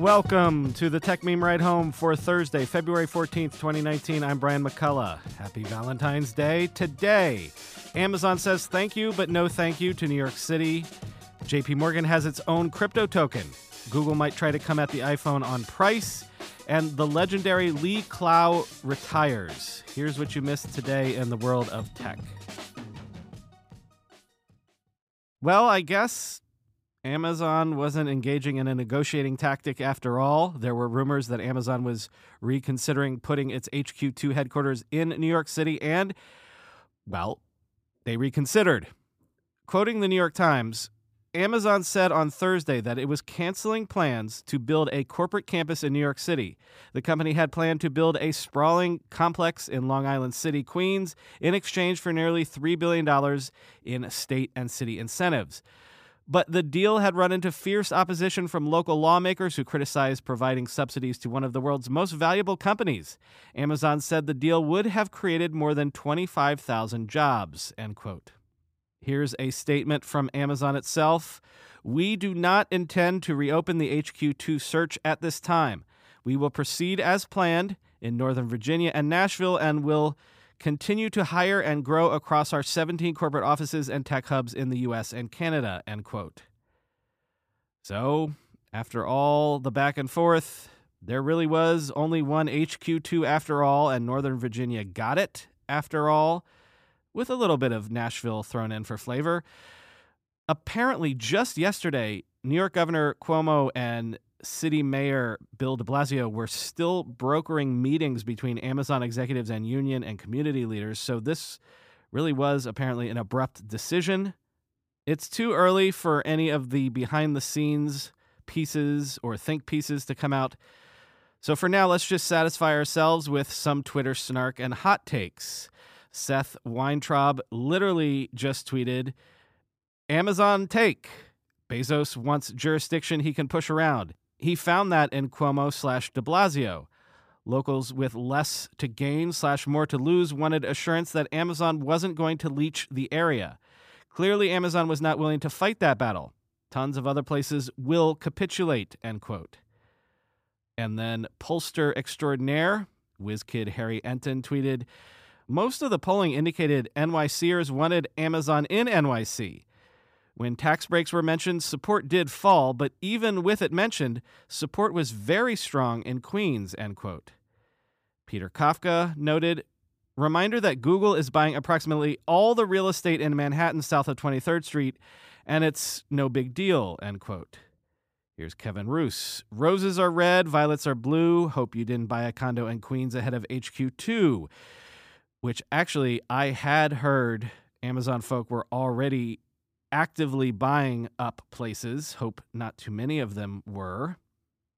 Welcome to the Techmeme Ride Home for Thursday, February 14th, 2019. I'm Brian McCullough. Happy Valentine's Day. Today, Amazon says thank you, but no thank you to New York City. JP Morgan has its own crypto token. Google might try to come at the iPhone on price. And the legendary Lee Clow retires. Here's what you missed today in the world of tech. Well, I guess Amazon wasn't engaging in a negotiating tactic after all. There were rumors that Amazon was reconsidering putting its HQ2 headquarters in New York City, and, well, they reconsidered. Quoting the New York Times, Amazon said on Thursday that it was canceling plans to build a corporate campus in New York City. The company had planned to build a sprawling complex in Long Island City, Queens, in exchange for nearly $3 billion in state and city incentives. But the deal had run into fierce opposition from local lawmakers who criticized providing subsidies to one of the world's most valuable companies. Amazon said the deal would have created more than 25,000 jobs, end quote. Here's a statement from Amazon itself. We do not intend to reopen the HQ2 search at this time. We will proceed as planned in Northern Virginia and Nashville and will continue to hire and grow across our 17 corporate offices and tech hubs in the US and Canada, end quote. So, after all the back and forth, there really was only one HQ2 after all, and Northern Virginia got it after all, with a little bit of Nashville thrown in for flavor. Apparently, just yesterday, New York Governor Cuomo and City Mayor Bill de Blasio were still brokering meetings between Amazon executives and union and community leaders. So this really was apparently an abrupt decision. It's too early for any of the behind the scenes pieces or think pieces to come out. So for now, let's just satisfy ourselves with some Twitter snark and hot takes. Seth Weintraub literally just tweeted Amazon take. Bezos wants jurisdiction he can push around. He found that in Cuomo slash de Blasio. Locals with less to gain slash more to lose wanted assurance that Amazon wasn't going to leech the area. Clearly, Amazon was not willing to fight that battle. Tons of other places will capitulate, end quote. And then pollster extraordinaire, WizKid Harry Enten, tweeted Most of the polling indicated NYCers wanted Amazon in NYC. When tax breaks were mentioned, support did fall, but even with it mentioned, support was very strong in Queens, end quote. Peter Kafka noted, reminder that Google is buying approximately all the real estate in Manhattan south of 23rd Street, and it's no big deal, end quote. Here's Kevin Roose. Roses are red, violets are blue. Hope you didn't buy a condo in Queens ahead of HQ2, which actually I had heard Amazon folk were already actively buying up places. Hope not too many of them were.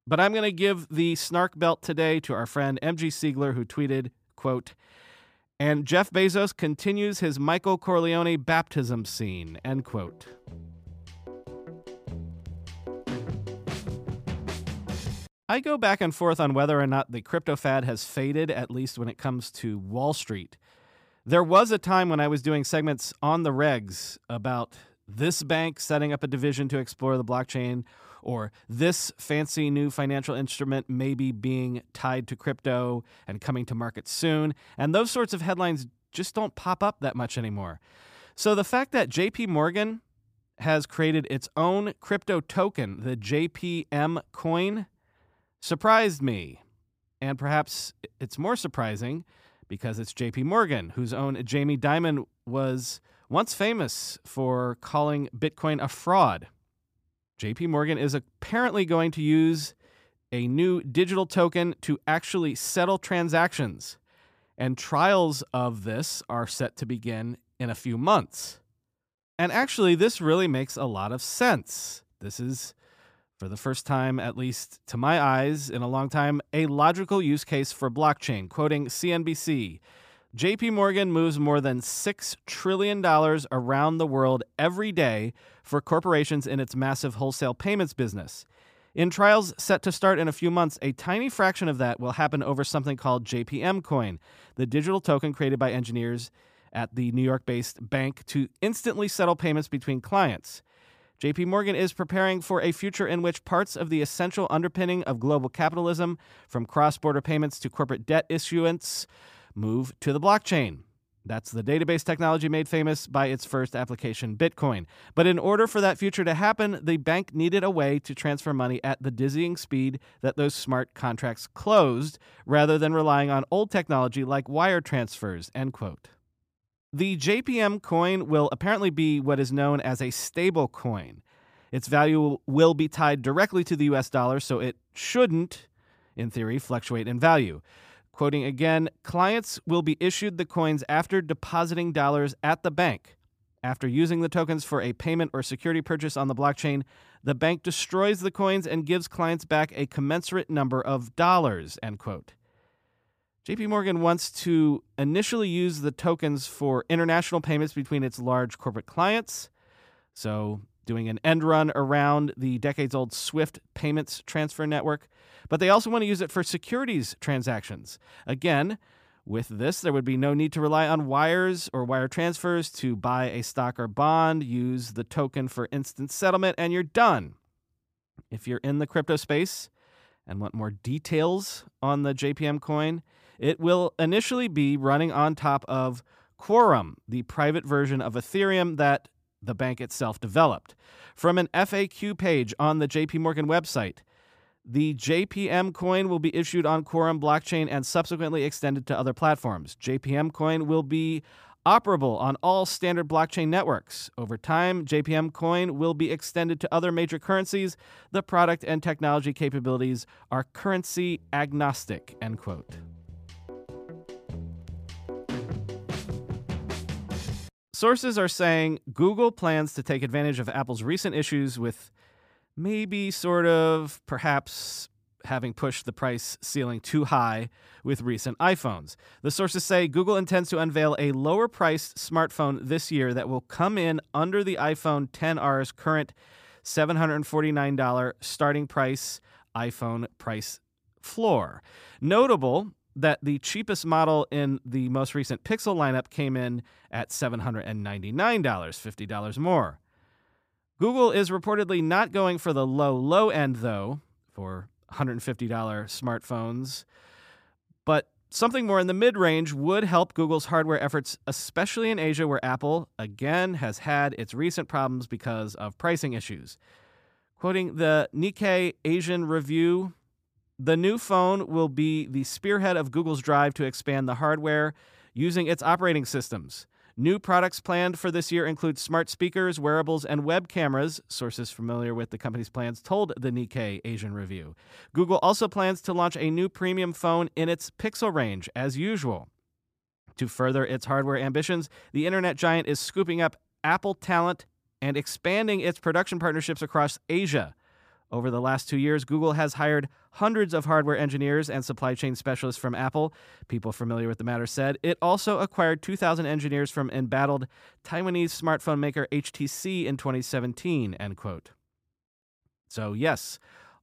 But I'm going to give the snark belt today to our friend MG Siegler, who tweeted, quote, and Jeff Bezos continues his Michael Corleone baptism scene, end quote. I go back and forth on whether or not the crypto fad has faded, at least when it comes to Wall Street. There was a time when I was doing segments on the regs about this bank setting up a division to explore the blockchain, or this fancy new financial instrument maybe being tied to crypto and coming to market soon. And those sorts of headlines just don't pop up that much anymore. So the fact that JP Morgan has created its own crypto token, the JPM coin, surprised me. And perhaps it's more surprising because it's JP Morgan, whose own Jamie Dimon was once famous for calling Bitcoin a fraud. JP Morgan is apparently going to use a new digital token to actually settle transactions, and trials of this are set to begin in a few months. And actually, this really makes a lot of sense. This is for the first time, at least to my eyes, in a long time, a logical use case for blockchain. Quoting CNBC JP Morgan moves more than $6 trillion around the world every day for corporations in its massive wholesale payments business. In trials set to start in a few months, a tiny fraction of that will happen over something called JPM Coin, the digital token created by engineers at the New York based bank to instantly settle payments between clients. JP Morgan is preparing for a future in which parts of the essential underpinning of global capitalism, from cross border payments to corporate debt issuance, move to the blockchain. That's the database technology made famous by its first application, Bitcoin. But in order for that future to happen, the bank needed a way to transfer money at the dizzying speed that those smart contracts closed, rather than relying on old technology like wire transfers. End quote. The JPM coin will apparently be what is known as a stable coin. Its value will be tied directly to the US dollar, so it shouldn't, in theory, fluctuate in value. Quoting again, clients will be issued the coins after depositing dollars at the bank. After using the tokens for a payment or security purchase on the blockchain, the bank destroys the coins and gives clients back a commensurate number of dollars, end quote. JP Morgan wants to initially use the tokens for international payments between its large corporate clients. So, doing an end run around the decades old SWIFT payments transfer network. But they also want to use it for securities transactions. Again, with this, there would be no need to rely on wires or wire transfers to buy a stock or bond. Use the token for instant settlement, and you're done. If you're in the crypto space and want more details on the JPM coin, it will initially be running on top of Quorum, the private version of Ethereum that the bank itself developed. From an FAQ page on the JP Morgan website, the JPM coin will be issued on Quorum blockchain and subsequently extended to other platforms. JPM coin will be operable on all standard blockchain networks. Over time, JPM coin will be extended to other major currencies. The product and technology capabilities are currency agnostic, end quote. Sources are saying Google plans to take advantage of Apple's recent issues with maybe sort of perhaps having pushed the price ceiling too high with recent iPhones. The sources say Google intends to unveil a lower priced smartphone this year that will come in under the iPhone 10R's current $749 starting price iPhone price floor. Notable that the cheapest model in the most recent Pixel lineup came in at $799, $50 more. Google is reportedly not going for the low, low end, though, for $150 smartphones, but something more in the mid range would help Google's hardware efforts, especially in Asia, where Apple, again, has had its recent problems because of pricing issues. Quoting the Nikkei Asian Review, the new phone will be the spearhead of Google's drive to expand the hardware using its operating systems. New products planned for this year include smart speakers, wearables, and web cameras. Sources familiar with the company's plans told the Nikkei Asian Review. Google also plans to launch a new premium phone in its Pixel range, as usual. To further its hardware ambitions, the internet giant is scooping up Apple talent and expanding its production partnerships across Asia. Over the last two years, Google has hired hundreds of hardware engineers and supply chain specialists from Apple. People familiar with the matter said it also acquired 2,000 engineers from embattled Taiwanese smartphone maker HTC in 2017. End quote. So yes,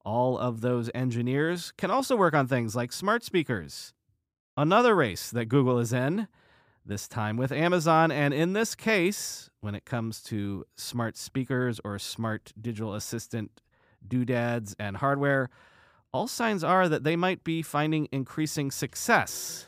all of those engineers can also work on things like smart speakers. Another race that Google is in, this time with Amazon, and in this case, when it comes to smart speakers or smart digital assistant doodads, and hardware, all signs are that they might be finding increasing success.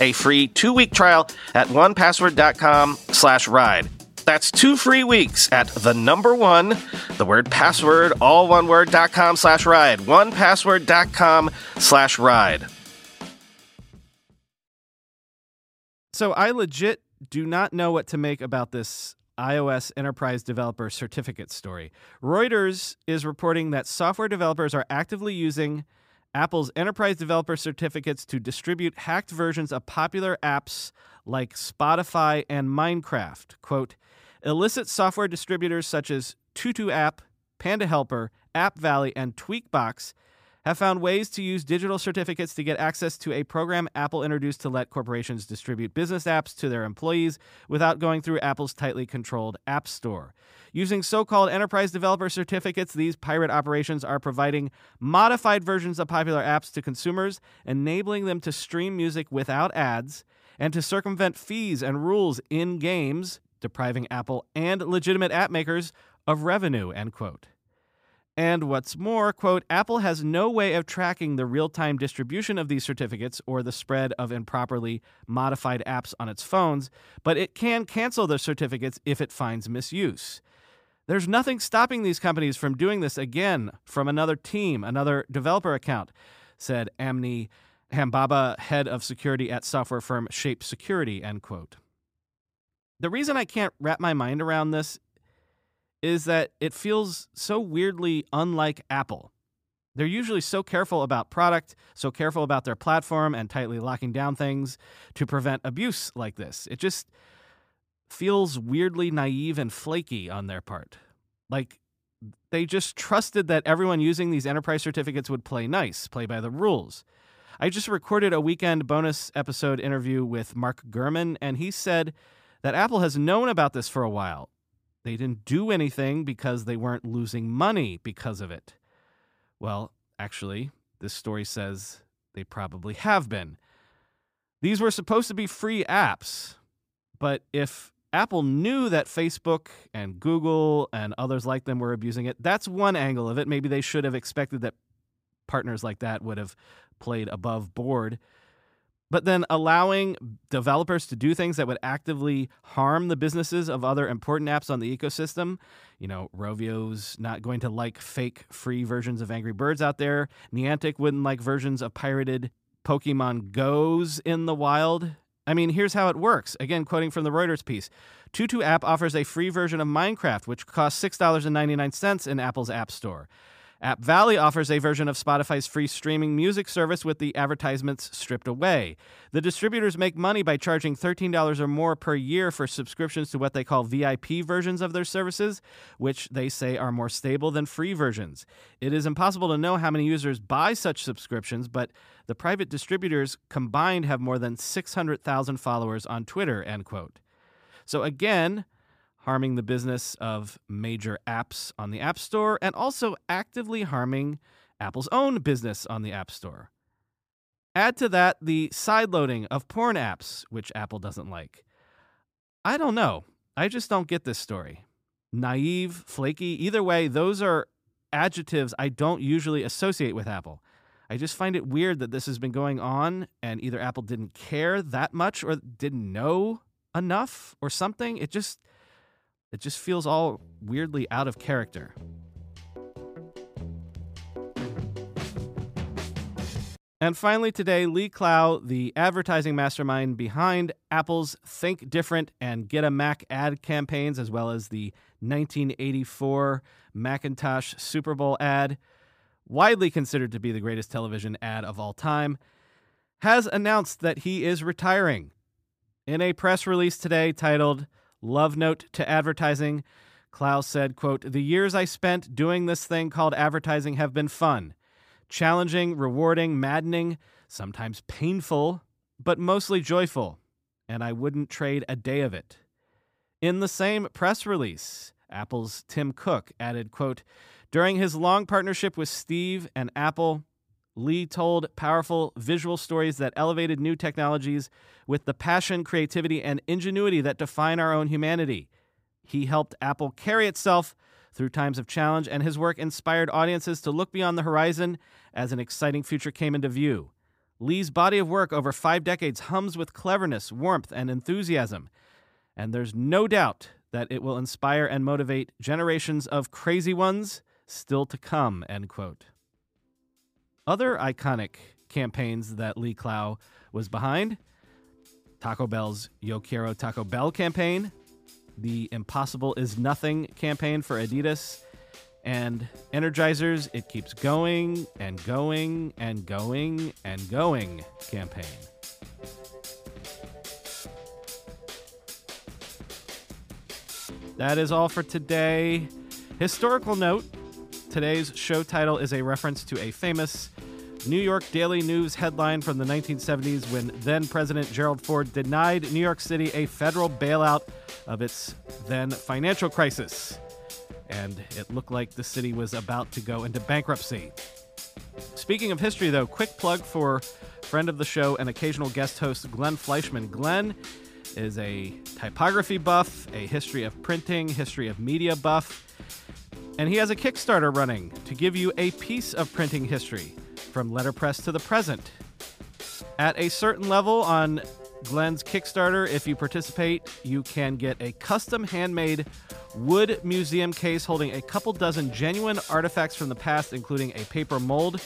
a free two-week trial at onepassword.com slash ride. That's two free weeks at the number one, the word password, all one word, dot com slash ride. Onepassword.com slash ride. So I legit do not know what to make about this iOS Enterprise Developer Certificate story. Reuters is reporting that software developers are actively using Apple's Enterprise Developer Certificates to distribute hacked versions of popular apps like Spotify and Minecraft. Quote, illicit software distributors such as Tutu App, Panda Helper, App Valley, and Tweakbox have found ways to use digital certificates to get access to a program Apple introduced to let corporations distribute business apps to their employees without going through Apple's tightly controlled App Store. Using so called enterprise developer certificates, these pirate operations are providing modified versions of popular apps to consumers, enabling them to stream music without ads and to circumvent fees and rules in games, depriving Apple and legitimate app makers of revenue, end quote. And what's more, quote, Apple has no way of tracking the real time distribution of these certificates or the spread of improperly modified apps on its phones, but it can cancel the certificates if it finds misuse. There's nothing stopping these companies from doing this again from another team, another developer account, said Amni Hambaba, head of security at software firm Shape Security, end quote. The reason I can't wrap my mind around this is that it feels so weirdly unlike Apple. They're usually so careful about product, so careful about their platform, and tightly locking down things to prevent abuse like this. It just feels weirdly naive and flaky on their part. Like they just trusted that everyone using these enterprise certificates would play nice, play by the rules. I just recorded a weekend bonus episode interview with Mark Gurman, and he said that Apple has known about this for a while they didn't do anything because they weren't losing money because of it. Well, actually, this story says they probably have been. These were supposed to be free apps, but if Apple knew that Facebook and Google and others like them were abusing it, that's one angle of it. Maybe they should have expected that partners like that would have played above board but then allowing developers to do things that would actively harm the businesses of other important apps on the ecosystem. You know, Rovio's not going to like fake free versions of Angry Birds out there. Niantic wouldn't like versions of pirated Pokemon Goes in the wild. I mean, here's how it works. Again, quoting from the Reuters piece Tutu app offers a free version of Minecraft, which costs $6.99 in Apple's App Store. App Valley offers a version of Spotify's free streaming music service with the advertisements stripped away. The distributors make money by charging $13 or more per year for subscriptions to what they call VIP versions of their services, which they say are more stable than free versions. It is impossible to know how many users buy such subscriptions, but the private distributors combined have more than 600,000 followers on Twitter, end quote. So again, harming the business of major apps on the App Store, and also actively harming Apple's own business on the App Store. Add to that the sideloading of porn apps, which Apple doesn't like. I don't know. I just don't get this story. Naive, flaky, either way, those are adjectives I don't usually associate with Apple. I just find it weird that this has been going on and either Apple didn't care that much or didn't know enough or something. It just it just feels all weirdly out of character. And finally, today, Lee Clow, the advertising mastermind behind Apple's Think Different and Get a Mac ad campaigns, as well as the 1984 Macintosh Super Bowl ad, widely considered to be the greatest television ad of all time, has announced that he is retiring. In a press release today titled Love note to advertising. Clow said, quote, The years I spent doing this thing called advertising have been fun. Challenging, rewarding, maddening, sometimes painful, but mostly joyful. And I wouldn't trade a day of it. In the same press release, Apple's Tim Cook added, quote, During his long partnership with Steve and Apple, Lee told powerful visual stories that elevated new technologies with the passion, creativity, and ingenuity that define our own humanity. He helped Apple carry itself through times of challenge, and his work inspired audiences to look beyond the horizon as an exciting future came into view. Lee's body of work over five decades hums with cleverness, warmth, and enthusiasm, and there's no doubt that it will inspire and motivate generations of crazy ones still to come. End quote. Other iconic campaigns that Lee Clow was behind Taco Bell's Yo Quiero Taco Bell campaign, the Impossible is Nothing campaign for Adidas, and Energizer's It Keeps Going and Going and Going and Going campaign. That is all for today. Historical note today's show title is a reference to a famous New York Daily News headline from the 1970s when then President Gerald Ford denied New York City a federal bailout of its then financial crisis. And it looked like the city was about to go into bankruptcy. Speaking of history, though, quick plug for friend of the show and occasional guest host Glenn Fleishman. Glenn is a typography buff, a history of printing, history of media buff, and he has a Kickstarter running to give you a piece of printing history from letterpress to the present. At a certain level on Glenn's Kickstarter, if you participate, you can get a custom handmade wood museum case holding a couple dozen genuine artifacts from the past, including a paper mold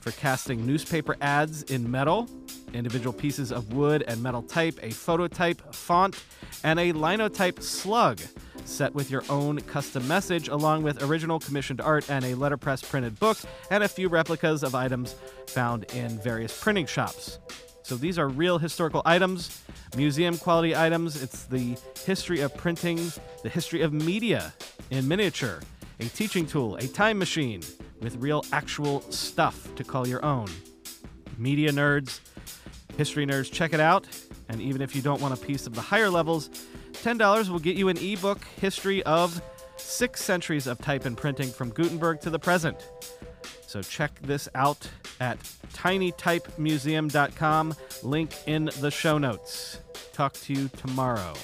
for casting newspaper ads in metal, individual pieces of wood and metal type, a phototype font, and a linotype slug set with your own custom message, along with original commissioned art and a letterpress printed book, and a few replicas of items found in various printing shops. So these are real historical items, museum quality items. It's the history of printing, the history of media in miniature, a teaching tool, a time machine with real actual stuff to call your own. Media nerds, history nerds, check it out. And even if you don't want a piece of the higher levels, $10 will get you an ebook history of six centuries of type and printing from Gutenberg to the present. So check this out at tinytypemuseum.com, link in the show notes. Talk to you tomorrow.